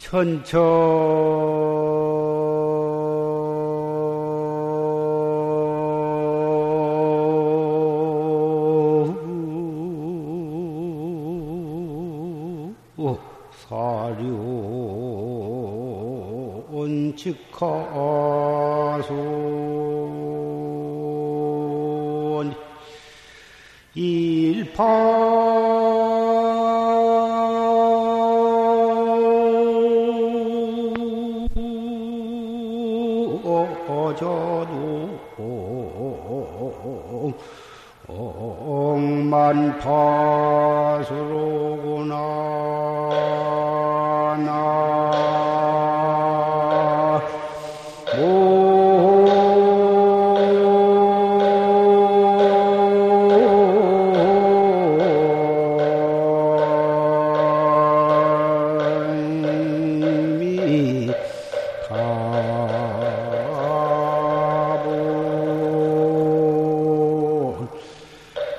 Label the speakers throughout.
Speaker 1: 천천 즉하손 일파 옥만파수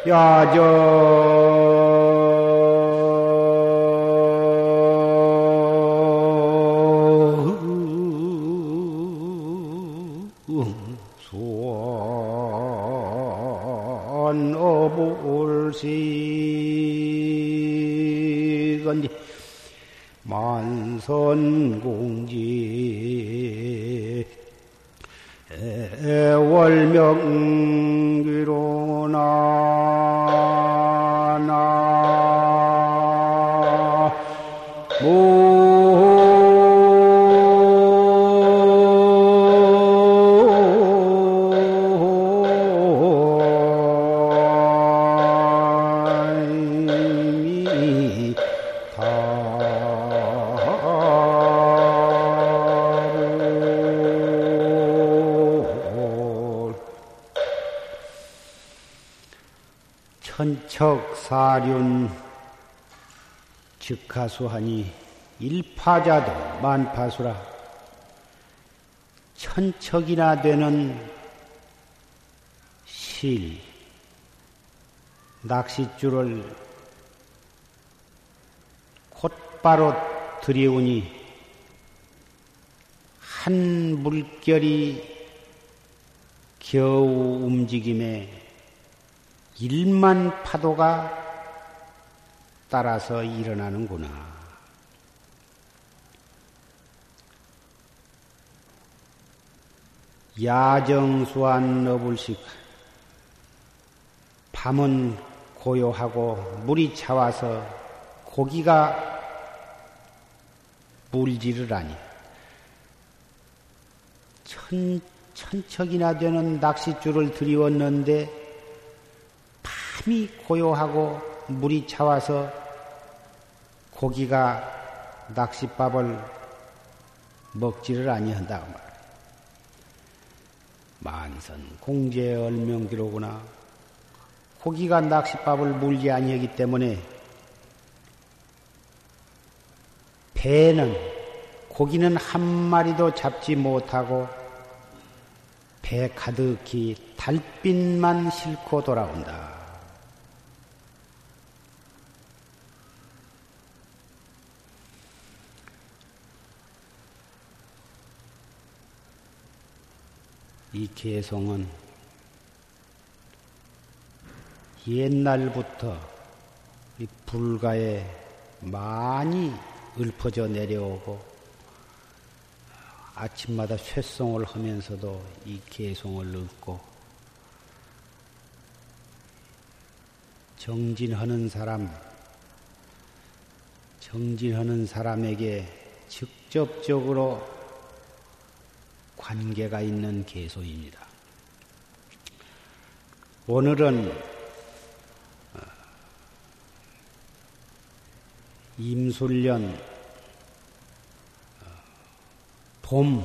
Speaker 1: 야정 즉하수하니 일파자도 만파수라. 천척이나 되는 실 낚싯줄을 곧바로 들여오니 한 물결이 겨우 움직임에 일만 파도가 따라서 일어나는구나. 야정수한 너불식 밤은 고요하고 물이 차와서 고기가 물질을 하니 천, 천척이나 되는 낚싯줄을 들이웠는데 밤이 고요하고 물이 차와서 고기가 낚싯밥을 먹지를 아니한다고 말. 만선 공제 얼명기로구나. 고기가 낚싯밥을 물지 아니하기 때문에 배는 고기는 한 마리도 잡지 못하고 배 가득히 달빛만 싣고 돌아온다. 이 개송은 옛날부터 이 불가에 많이 읊어져 내려오고 아침마다 쇳송을 하면서도 이 개송을 읊고 정진하는 사람, 정진하는 사람에게 직접적으로 관계가 있는 개소입니다. 오늘은 임술년 봄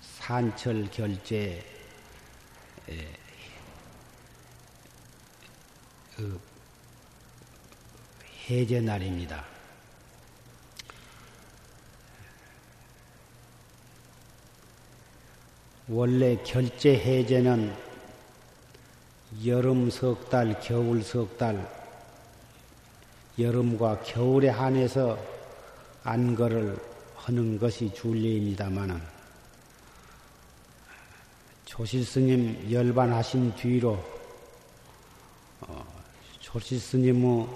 Speaker 1: 산철 결제 그 해제 날입니다. 원래 결제 해제는 여름 석 달, 겨울 석 달, 여름과 겨울에 한해서 안거를 하는 것이 줄례입니다마는 조실 스님 열반하신 뒤로 어, 조실 스님의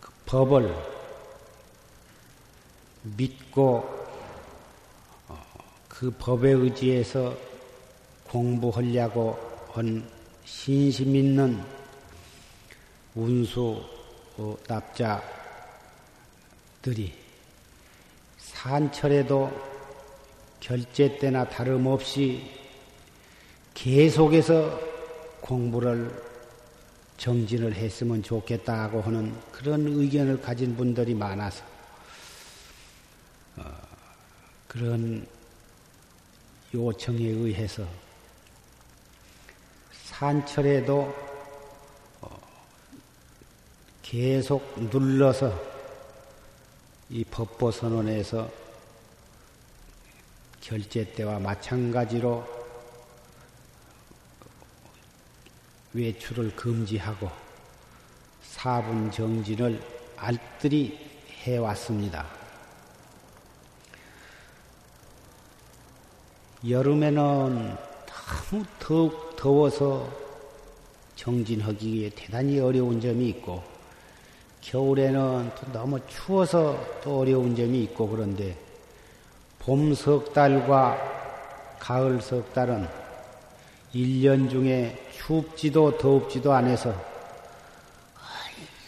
Speaker 1: 그 법을 믿고 어, 그 법에 의지해서 공부하려고 한 신심 있는 운수 어, 납자들이 산철에도 결제 때나 다름없이 계속해서 공부를 정진을 했으면 좋겠다고 하는 그런 의견을 가진 분들이 많아서 어, 그런 요청에 의해서 산철에도 어, 계속 눌러서 이 법보선언에서 결제 때와 마찬가지로 외출을 금지하고 사분 정진을 알뜰히 해왔습니다. 여름에는 너무 더욱 더워서 정진하기에 대단히 어려운 점이 있고 겨울에는 또 너무 추워서 또 어려운 점이 있고 그런데 봄 석 달과 가을 석 달은 1년 중에 춥지도 더웁지도 않아서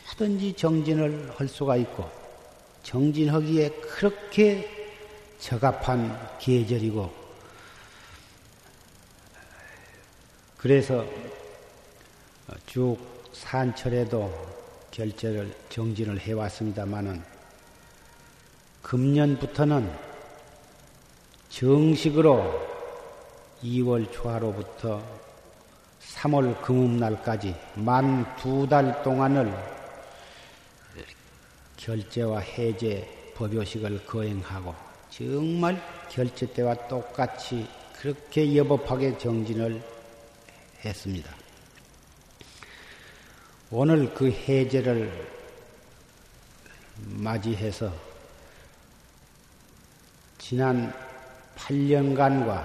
Speaker 1: 하든지 정진을 할 수가 있고 정진하기에 그렇게 적합한 계절이고 그래서 쭉 산철에도 결제를 정진을 해왔습니다마는 금년부터는 정식으로 2월 초하로부터 3월 금음날까지 만 두 달 동안을 결제와 해제 법요식을 거행하고 정말 결제 때와 똑같이 그렇게 여법하게 정진을 했습니다. 오늘 그 해제를 맞이해서 지난 8년간과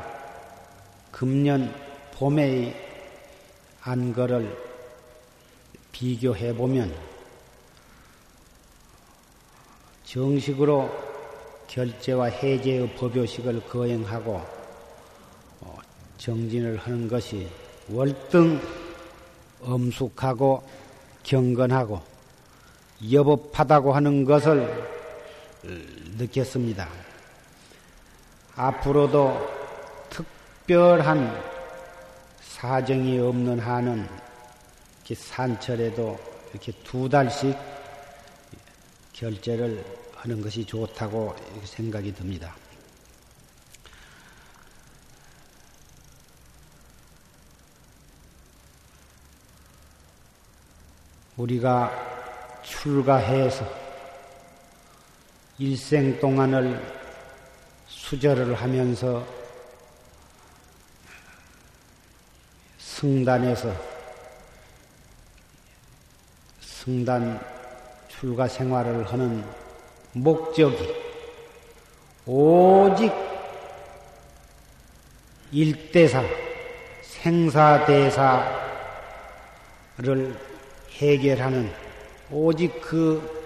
Speaker 1: 금년 봄의 안거를 비교해 보면 정식으로 결제와 해제의 법요식을 거행하고 어, 정진을 하는 것이 월등 엄숙하고 경건하고 여법하다고 하는 것을 느꼈습니다. 앞으로도 특별한 사정이 없는 한은 이렇게 산철에도 이렇게 두 달씩 결제를 하는 것이 좋다고 생각이 듭니다. 우리가 출가해서 일생 동안을 수절을 하면서 승단에서 승단 출가 생활을 하는 목적이 오직 일대사, 생사대사를 해결하는 오직 그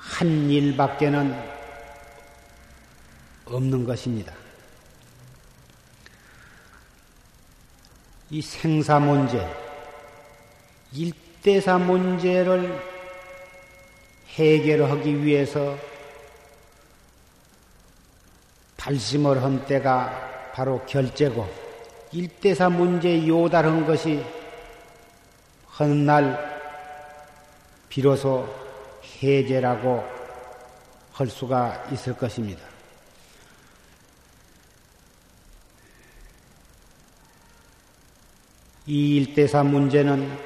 Speaker 1: 한 일밖에는 없는 것입니다. 이 생사 문제, 일대사 문제를 해결하기 위해서 발심을 한 때가 바로 결제고, 일대사 문제에 요달한 것이 헛날 비로소 해제라고 할 수가 있을 것입니다. 이 일대사 문제는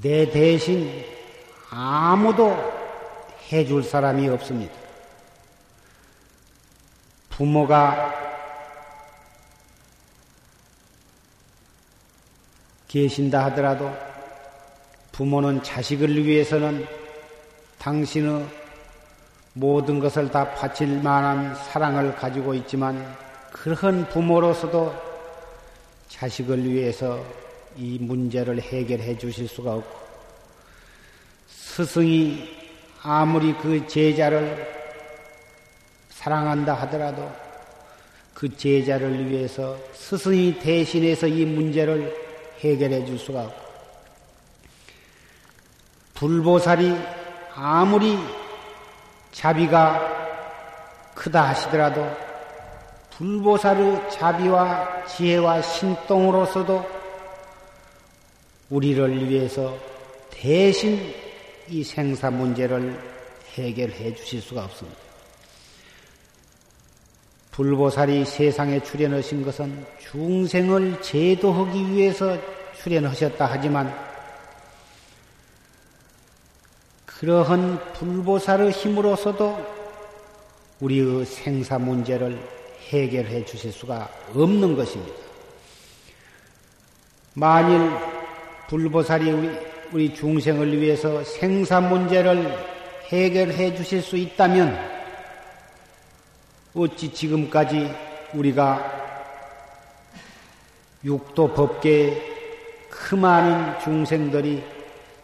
Speaker 1: 내 대신 아무도 해줄 사람이 없습니다. 부모가 계신다 하더라도 부모는 자식을 위해서는 당신의 모든 것을 다 바칠 만한 사랑을 가지고 있지만 그러한 부모로서도 자식을 위해서 이 문제를 해결해 주실 수가 없고 스승이 아무리 그 제자를 사랑한다 하더라도 그 제자를 위해서 스승이 대신해서 이 문제를 해결해 줄 수가 없고 불보살이 아무리 자비가 크다 하시더라도 불보살의 자비와 지혜와 신동으로서도 우리를 위해서 대신 이 생사 문제를 해결해 주실 수가 없습니다. 불보살이 세상에 출현하신 것은 중생을 제도하기 위해서 출현하셨다 하지만 그러한 불보살의 힘으로서도 우리의 생사 문제를 해결해 주실 수가 없는 것입니다. 만일 불보살이 우리, 우리 중생을 위해서 생사 문제를 해결해 주실 수 있다면 어찌 지금까지 우리가 육도 법계에 그 많은 중생들이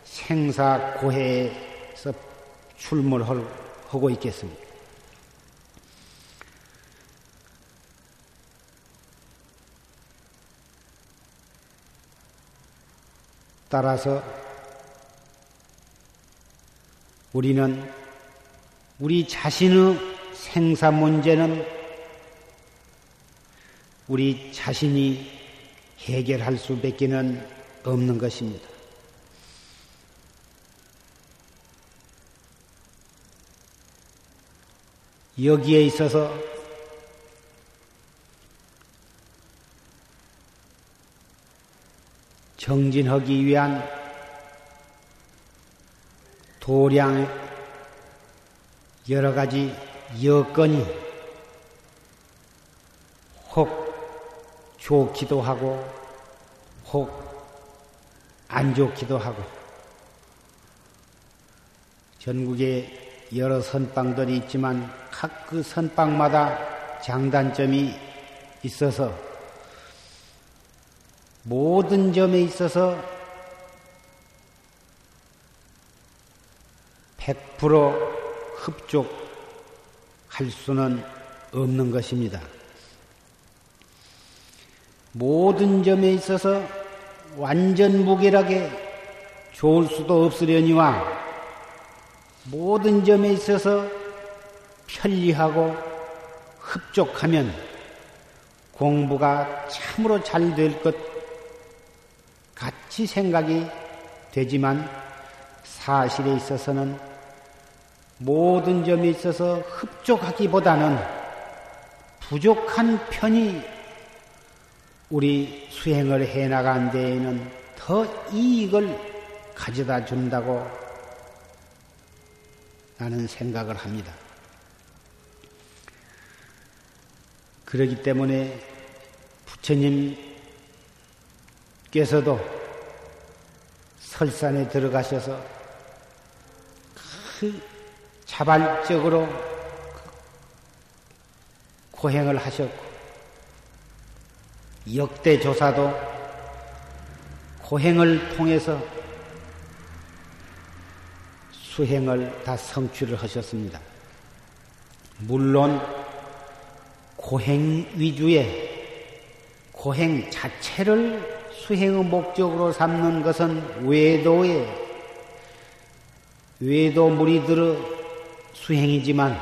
Speaker 1: 생사 고해에 출몰하고 있겠습니다. 따라서 우리는 우리 자신의 생사 문제는 우리 자신이 해결할 수밖에는 없는 것입니다. 여기에 있어서 정진하기 위한 도량 여러 가지 여건이 혹 좋기도 하고 혹 안 좋기도 하고 전국에 여러 선방들이 있지만 각 그 선방마다 장단점이 있어서 모든 점에 있어서 100% 흡족 할 수는 없는 것입니다. 모든 점에 있어서 완전 무결하게 좋을 수도 없으려니와 모든 점에 있어서 편리하고 흡족하면 공부가 참으로 잘 될 것 같이 생각이 되지만 사실에 있어서는 모든 점에 있어서 흡족하기보다는 부족한 편이 우리 수행을 해나간 데에는 더 이익을 가져다 준다고 나는 생각을 합니다. 그러기 때문에 부처님께서도 설산에 들어가셔서 그 자발적으로 고행을 하셨고 역대 조사도 고행을 통해서 수행을 다 성취를 하셨습니다. 물론 고행 위주의 고행 자체를 수행의 목적으로 삼는 것은 외도의 외도 무리들의 수행이지만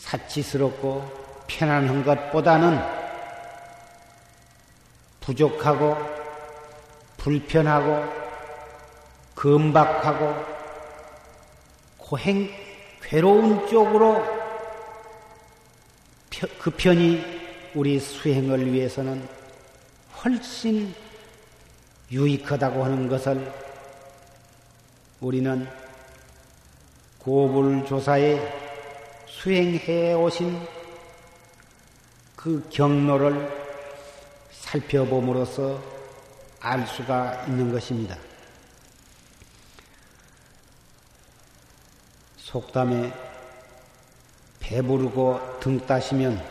Speaker 1: 사치스럽고 편안한 것보다는 부족하고 불편하고 금박하고 고행 괴로운 쪽으로 그 편이 우리 수행을 위해서는 훨씬 유익하다고 하는 것을 우리는 고불조사에 수행해 오신 그 경로를 살펴봄으로써 알 수가 있는 것입니다. 속담에 배부르고 등 따시면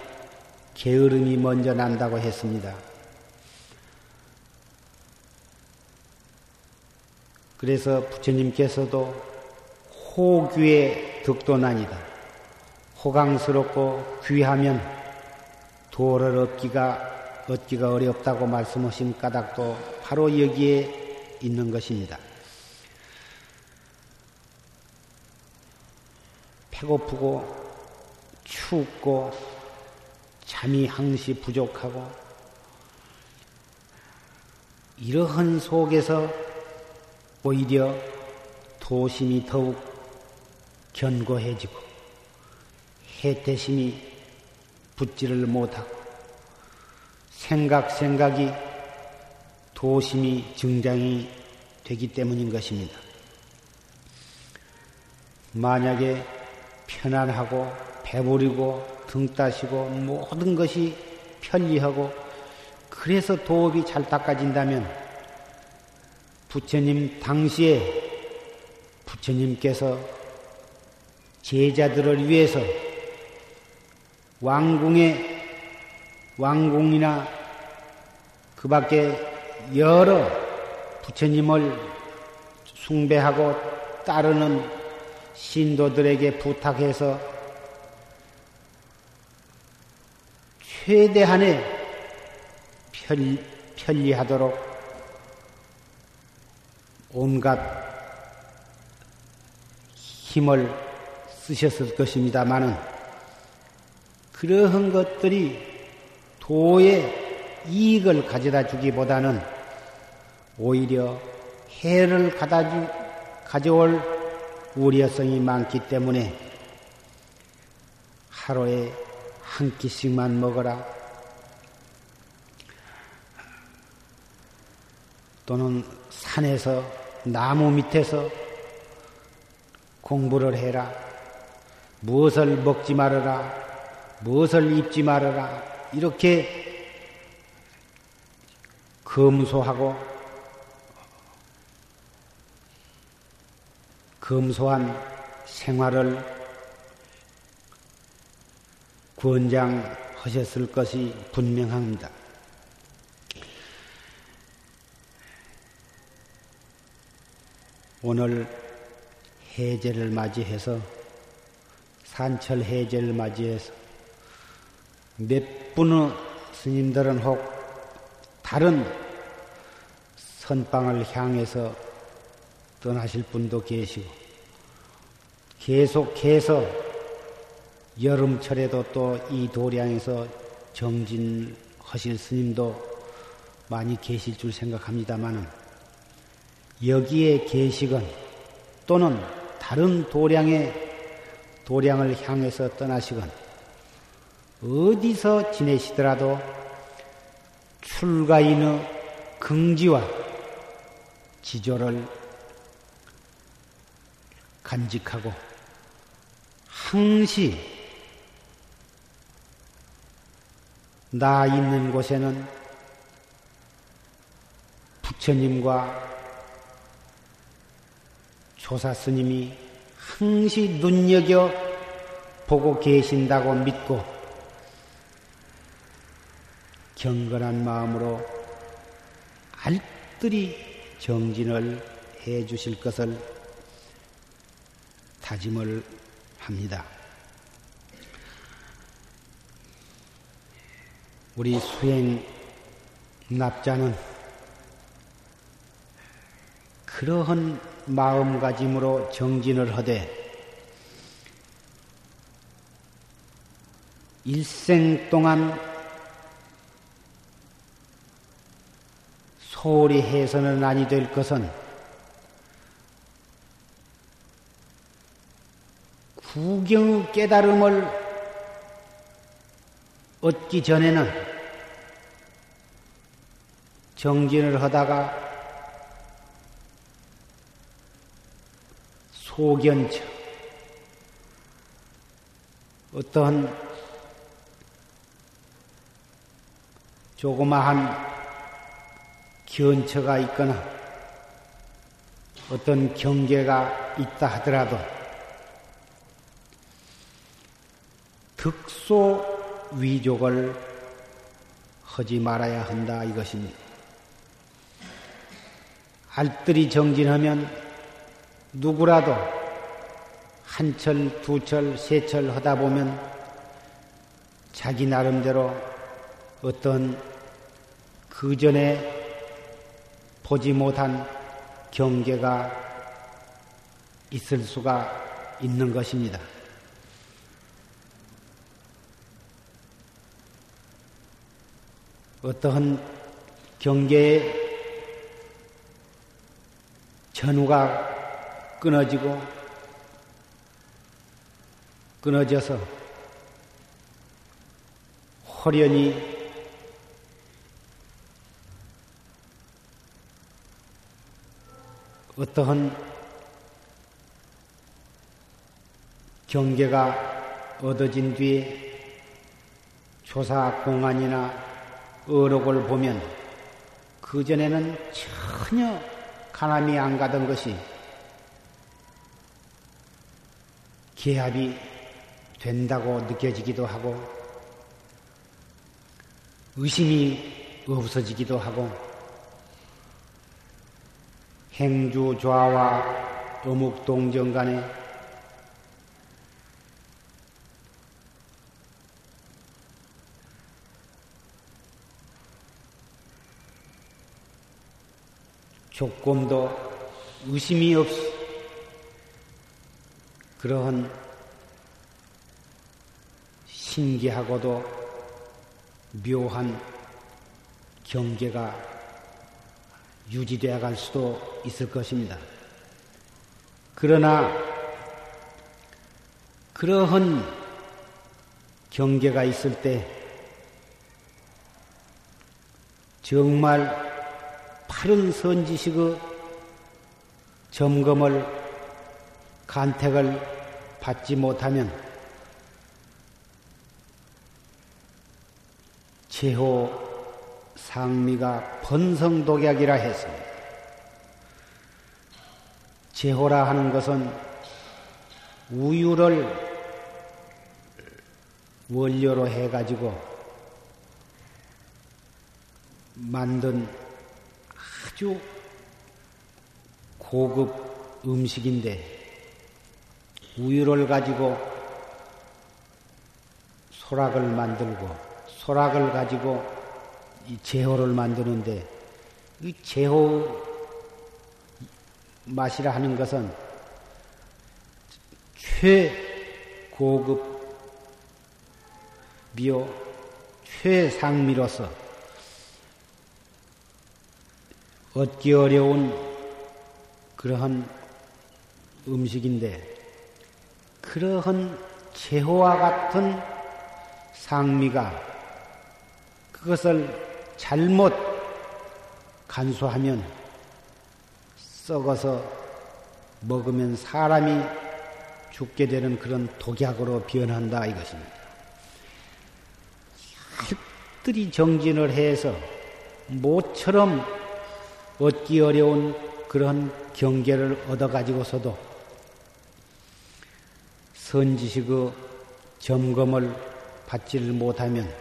Speaker 1: 게으름이 먼저 난다고 했습니다. 그래서 부처님께서도 호귀의 득도난이다. 호강스럽고 귀하면 도를 얻기가, 얻기가 어렵다고 말씀하신 까닭도 바로 여기에 있는 것입니다. 배고프고 춥고 잠이 항시 부족하고 이러한 속에서 오히려 도심이 더욱 견고해지고 해태심이 붙지를 못하고 생각 생각이 도심이 증장이 되기 때문인 것입니다. 만약에 편안하고 배부리고 등 따시고 모든 것이 편리하고 그래서 도업이 잘 닦아진다면 부처님 당시에 부처님께서 제자들을 위해서 왕궁의 왕궁이나 그 밖에 여러 부처님을 숭배하고 따르는 신도들에게 부탁해서 최대한의 편, 편리하도록 온갖 힘을 쓰셨을 것입니다만은 그러한 것들이 도의 이익을 가져다 주기보다는 오히려 해를 가다 가져올 우려성이 많기 때문에 하루에 한 끼씩만 먹어라. 또는 산에서 나무 밑에서 공부를 해라. 무엇을 먹지 말아라. 무엇을 입지 말아라. 이렇게 검소하고 검소한 생활을 권장하셨을 것이 분명합니다. 오늘 해제를 맞이해서 산철 해제를 맞이해서 몇 분의 스님들은 혹 다른 선방을 향해서 떠나실 분도 계시고 계속해서 여름철에도 또 이 도량에서 정진하실 스님도 많이 계실 줄 생각합니다만은 여기에 계시건 또는 다른 도량의 도량을 향해서 떠나시건 어디서 지내시더라도 출가인의 긍지와 지조를 간직하고 항시 나 있는 곳에는 부처님과 조사 스님이 항시 눈여겨 보고 계신다고 믿고 경건한 마음으로 알뜰히 정진을 해 주실 것을 다짐을 합니다. 우리 수행 납자는 그러한 마음가짐으로 정진을 하되 일생 동안 소홀히 해서는 아니 될 것은 구경 깨달음을 얻기 전에는 정진을 하다가 소견처 어떠한 조그마한 견처가 있거나 어떤 경계가 있다 하더라도 득소 위족을 하지 말아야 한다 이것입니다. 알뜰히 정진하면 누구라도 한 철, 두 철, 세 철 하다 보면 자기 나름대로 어떤 그 전에 보지 못한 경계가 있을 수가 있는 것입니다. 어떠한 경계의 전후가 끊어지고 끊어져서 호련히 어떠한 경계가 얻어진 뒤에 조사 공안이나 어록을 보면 그전에는 전혀 가남이 안 가던 것이 계합이 된다고 느껴지기도 하고 의심이 없어지기도 하고 행주 좌와 어묵 동정 간에 조금도 의심이 없이 그러한 신기하고도 묘한 경계가 유지되어 갈 수도 있을 것입니다. 그러나 그러한 경계가 있을 때 정말 바른 선지식의 점검을 간택을 받지 못하면 제호 상미가 번성독약이라 했습니다. 제호라 하는 것은 우유를 원료로 해가지고 만든 아주 고급 음식인데 우유를 가지고 소락을 만들고 소락을 가지고 이 제호를 만드는데 이 제호 맛이라 하는 것은 최고급 미요 최상미로서 얻기 어려운 그러한 음식인데 그러한 제호와 같은 상미가 그것을 잘못 간수하면 썩어서 먹으면 사람이 죽게 되는 그런 독약으로 변한다 이것입니다. 흙들이 정진을 해서 모처럼 얻기 어려운 그런 경계를 얻어가지고서도 선지식의 점검을 받지를 못하면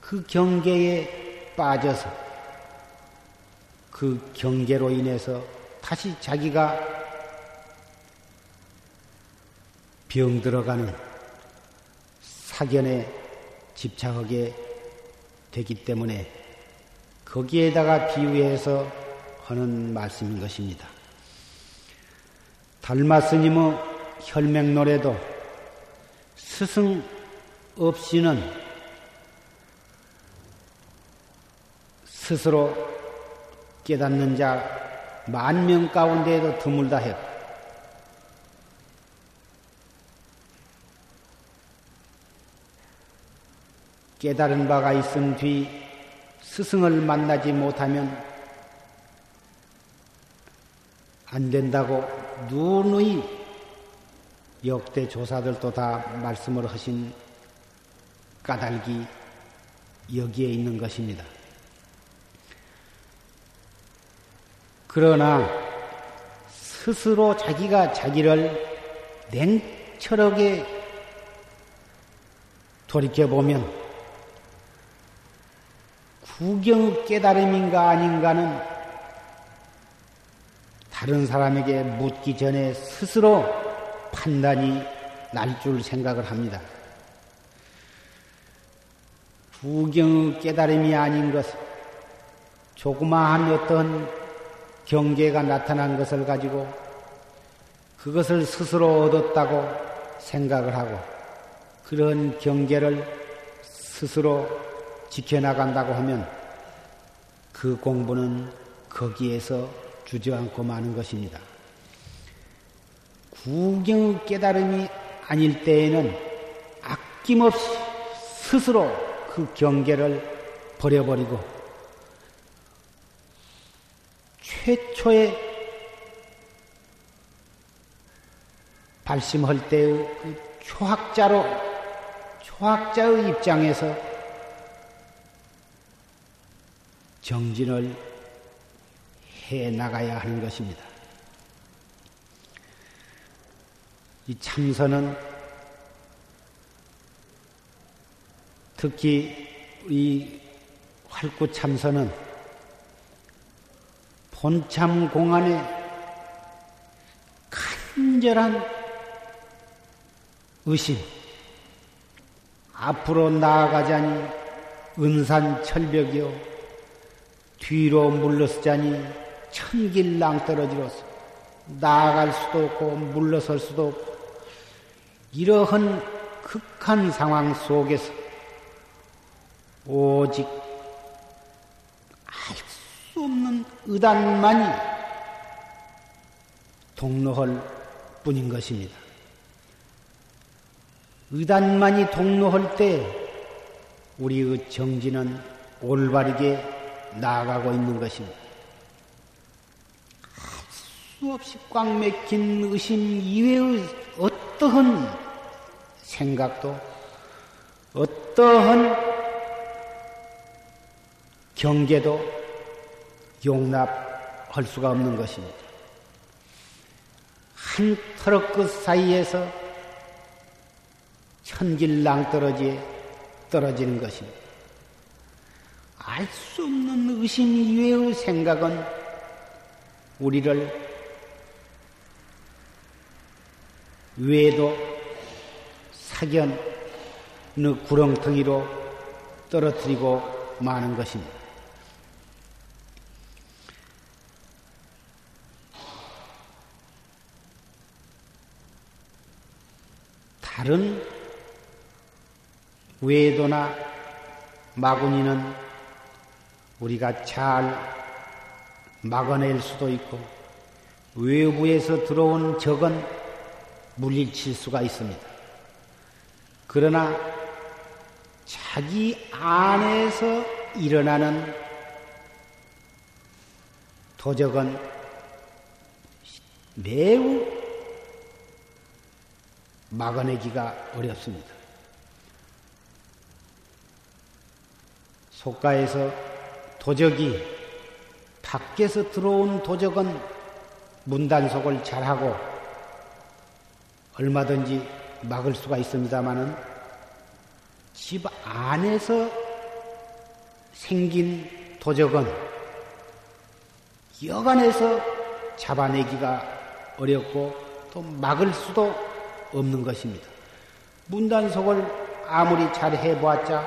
Speaker 1: 그 경계에 빠져서 그 경계로 인해서 다시 자기가 병 들어가는 사견에 집착하게 되기 때문에 거기에다가 비유해서 하는 말씀인 것입니다. 달마 스님의 혈맹 노래도 스승 없이는 스스로 깨닫는 자 만 명 가운데에도 드물다 했고, 깨달은 바가 있은 뒤 스승을 만나지 못하면 안 된다고 누누이 역대 조사들도 다 말씀을 하신 까닭이 여기에 있는 것입니다. 그러나 스스로 자기가 자기를 냉철하게 돌이켜보면 구경 깨달음인가 아닌가는 다른 사람에게 묻기 전에 스스로 판단이 날 줄 생각을 합니다. 구경 깨달음이 아닌 것은 조그마한 어떤 경계가 나타난 것을 가지고 그것을 스스로 얻었다고 생각을 하고 그런 경계를 스스로 지켜나간다고 하면 그 공부는 거기에서 주저앉고 마는 것입니다. 구경 깨달음이 아닐 때에는 아낌없이 스스로 그 경계를 버려버리고 최초의 발심할 때의 그 초학자로 초학자의 입장에서 정진을 해 나가야 하는 것입니다. 이 참선은 특히 이 활구 참선은 본참 공안의 간절한 의심, 앞으로 나아가자니 은산 철벽이요, 뒤로 물러서자니 천길 낭떠러지로서 나아갈 수도 없고 물러설 수도 없고 이러한 극한 상황 속에서 오직 알 수 없는 의단만이 동로할 뿐인 것입니다. 의단만이 동로할 때 우리의 정진은 올바르게 나아가고 있는 것입니다. 할수 없이 꽉 막힌 의심 이외의 어떠한 생각도 어떠한 경계도 용납할 수가 없는 것입니다. 한 터럭 끝 사이에서 천길 낭떠러지에 떨어지는 것입니다. 알 수 없는 의심 이외의 생각은 우리를 외도 사견의 구렁텅이로 떨어뜨리고 마는 것입니다. 다른 외도나 마구니는 우리가 잘 막아낼 수도 있고 외부에서 들어온 적은 물리칠 수가 있습니다. 그러나 자기 안에서 일어나는 도적은 매우 막아내기가 어렵습니다. 속가에서 도적이 밖에서 들어온 도적은 문단속을 잘하고 얼마든지 막을 수가 있습니다만은 집 안에서 생긴 도적은 여간에서 잡아내기가 어렵고 또 막을 수도 없는 것입니다. 문단속을 아무리 잘 해보았자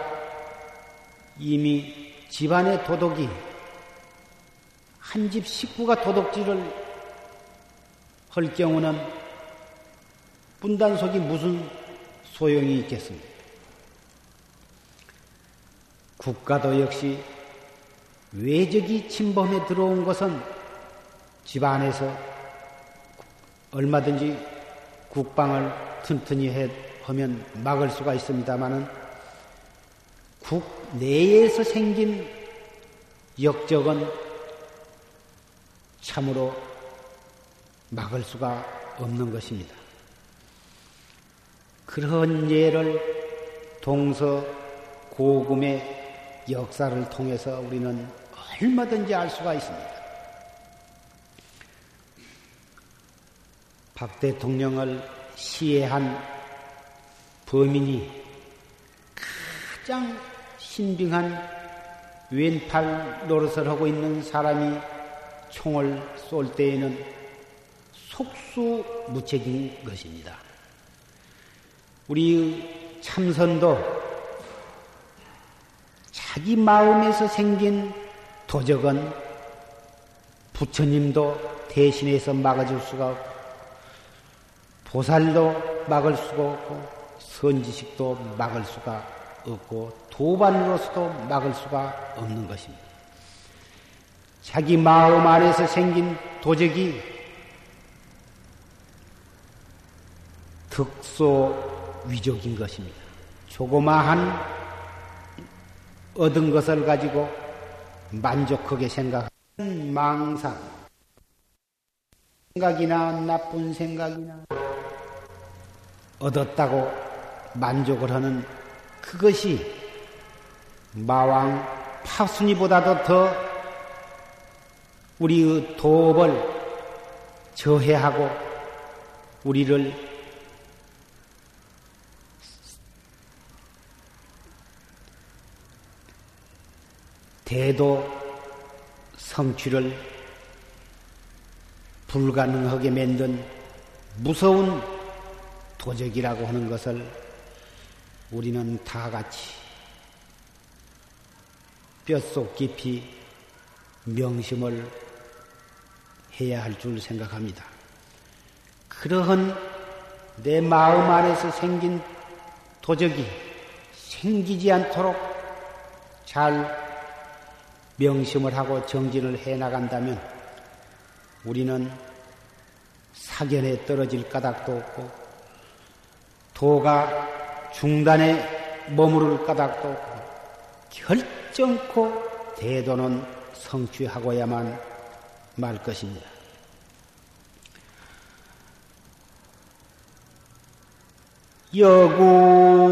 Speaker 1: 이미 집안의 도둑이 한 집 식구가 도둑질을 할 경우는 분단속이 무슨 소용이 있겠습니까? 국가도 역시 외적이 침범해 들어온 것은 집안에서 얼마든지 국방을 튼튼히 해, 하면 막을 수가 있습니다만은 국 내에서 생긴 역적은 참으로 막을 수가 없는 것입니다. 그런 예를 동서 고금의 역사를 통해서 우리는 얼마든지 알 수가 있습니다. 박 대통령을 시해한 범인이 가장 신빙한 왼팔 노릇을 하고 있는 사람이 총을 쏠 때에는 속수무책인 것입니다. 우리 참선도 자기 마음에서 생긴 도적은 부처님도 대신해서 막아줄 수가 없고, 보살도 막을 수가 없고, 선지식도 막을 수가 없고, 도반으로서도 막을 수가 없는 것입니다. 자기 마음 안에서 생긴 도적이 득소 위족인 것입니다. 조그마한 얻은 것을 가지고 만족하게 생각하는 망상, 생각이나 나쁜 생각이나 얻었다고 만족을 하는 그것이 마왕 파순이보다도 더 우리의 도업을 저해하고 우리를 대도 성취를 불가능하게 만든 무서운 도적이라고 하는 것을 우리는 다 같이 뼛속 깊이 명심을 해야 할 줄 생각합니다. 그러한 내 마음 안에서 생긴 도적이 생기지 않도록 잘 명심을 하고 정진을 해 나간다면 우리는 사견에 떨어질 까닭도 없고 도가 중단에 머무를 까닭도 없고 결정코 대도는 성취하고야만 말 것입니다. 여구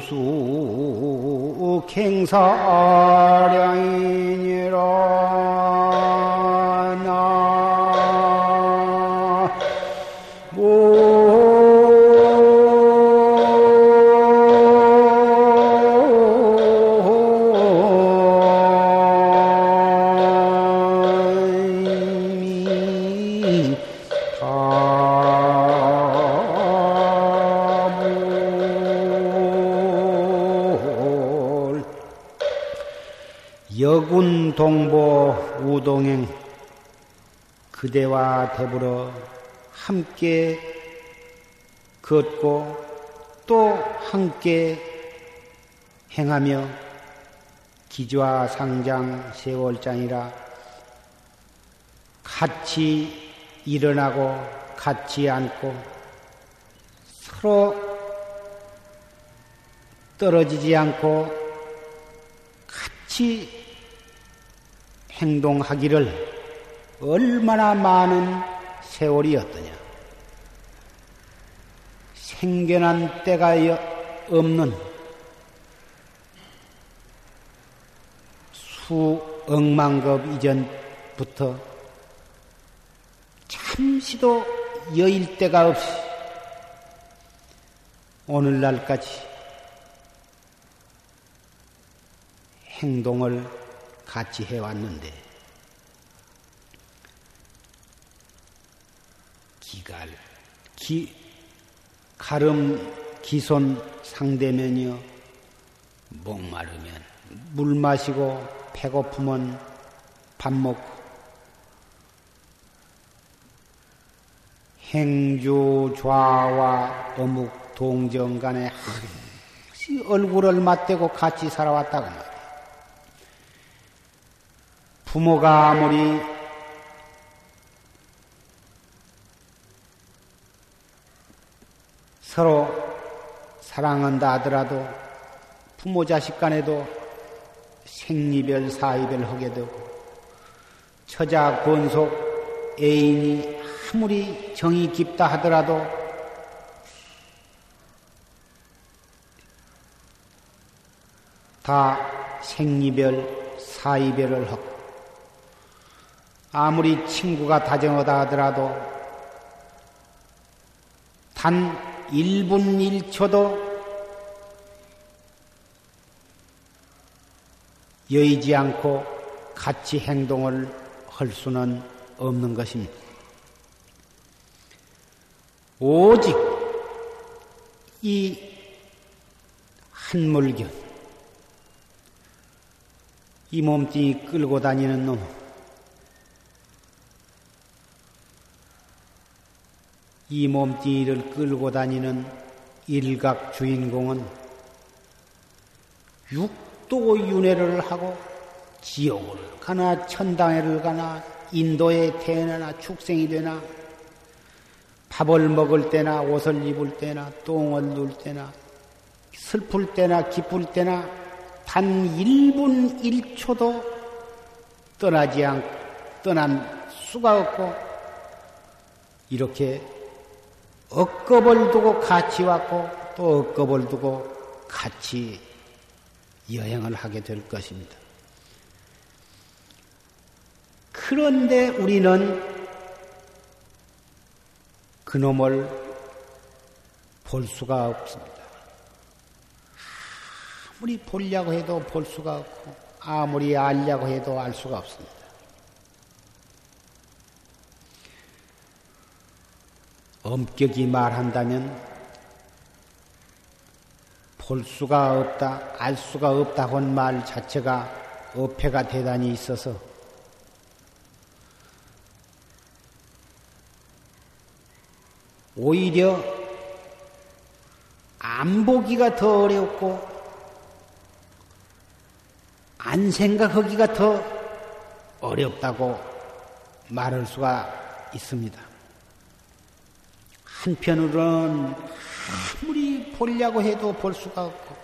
Speaker 1: 수 갱사량이 그대와 더불어 함께 걷고 또 함께 행하며 기좌 상장 세월장이라 같이 일어나고 같이 앉고 서로 떨어지지 않고 같이 행동하기를 얼마나 많은 세월이었더냐. 생겨난 때가 없는 수 억만급 이전부터 잠시도 여일 데가 없이 오늘날까지 행동을 같이 해왔는데 기갈 기 가름 기손 상대면요 목마르면 물 마시고 배고프면 밥 먹고 행주 좌와 어묵 동정 간에 항시 얼굴을 맞대고 같이 살아왔다고 말이야. 부모가 아무리 서로 사랑한다 하더라도 부모 자식 간에도 생리별 사이별 하게 되고 처자 권속 애인이 아무리 정이 깊다 하더라도 다 생리별 사이별을 하고 아무리 친구가 다정하다 하더라도 단 1분 1초도 여의지 않고 같이 행동을 할 수는 없는 것입니다. 오직 이 한물견, 이 몸뚱이 끌고 다니는 놈, 이 몸뚱이를 끌고 다니는 일각 주인공은 육또 윤회를 하고 지옥을 가나 천당에를 가나 인도에 태어나나 축생이 되나 밥을 먹을 때나 옷을 입을 때나 똥을 누울 때나 슬플 때나 기쁠 때나 단 1분 1초도 떠나지 않 떠난 수가 없고 이렇게 억겁을 두고 같이 왔고 또 억겁을 두고 같이 여행을 하게 될 것입니다. 그런데 우리는 그놈을 볼 수가 없습니다. 아무리 보려고 해도 볼 수가 없고, 아무리 알려고 해도 알 수가 없습니다. 엄격히 말한다면 볼 수가 없다, 알 수가 없다고 한말 자체가 어폐가 대단히 있어서 오히려 안 보기가 더 어렵고 안 생각하기가 더 어렵다고 말할 수가 있습니다. 한편으로는 아무리 보려고 해도 볼 수가 없고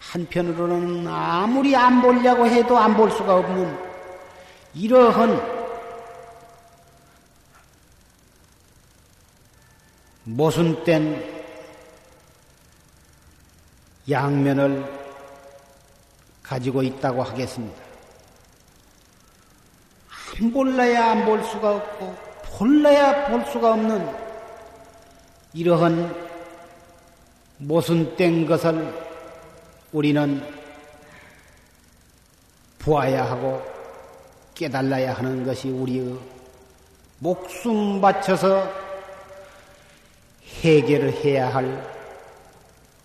Speaker 1: 한편으로는 아무리 안 보려고 해도 안 볼 수가 없는 이러한 모순된 양면을 가지고 있다고 하겠습니다. 안 볼래야 안 볼 수가 없고 볼래야 볼 수가 없는 이러한 모순된 것을 우리는 보아야 하고 깨달아야 하는 것이 우리의 목숨 바쳐서 해결을 해야 할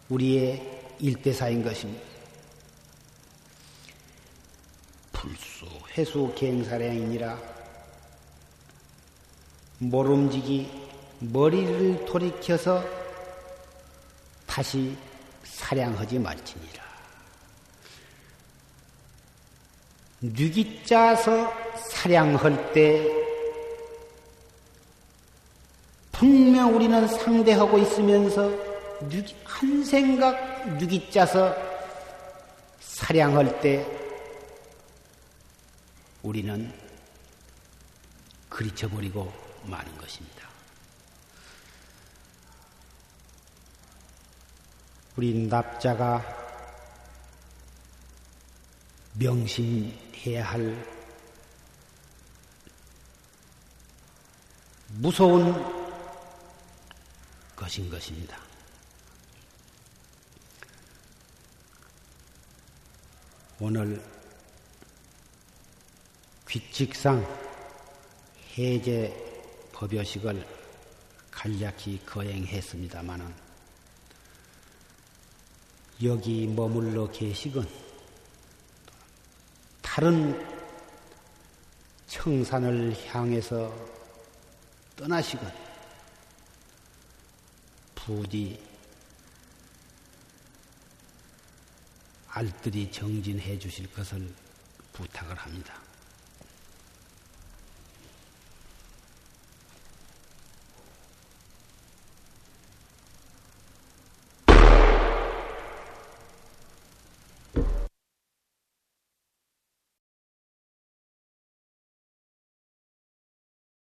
Speaker 1: 우리의 일대사인 것입니다. 불수, 회수, 갱사량이니라 모름지기 머리를 돌이켜서 다시 사량하지 말지니라. 뉘기 짜서 사량할 때 분명 우리는 상대하고 있으면서 한 생각 뉘기 짜서 사량할 때 우리는 그리쳐버리고 마는 것입니다. 우리 납자가 명심해야 할 무서운 것인 것입니다. 오늘 규칙상 해제 법요식을 간략히 거행했습니다마는 여기 머물러 계시건 다른 청산을 향해서 떠나시건 부디 알뜰히 정진해 주실 것을 부탁을 합니다.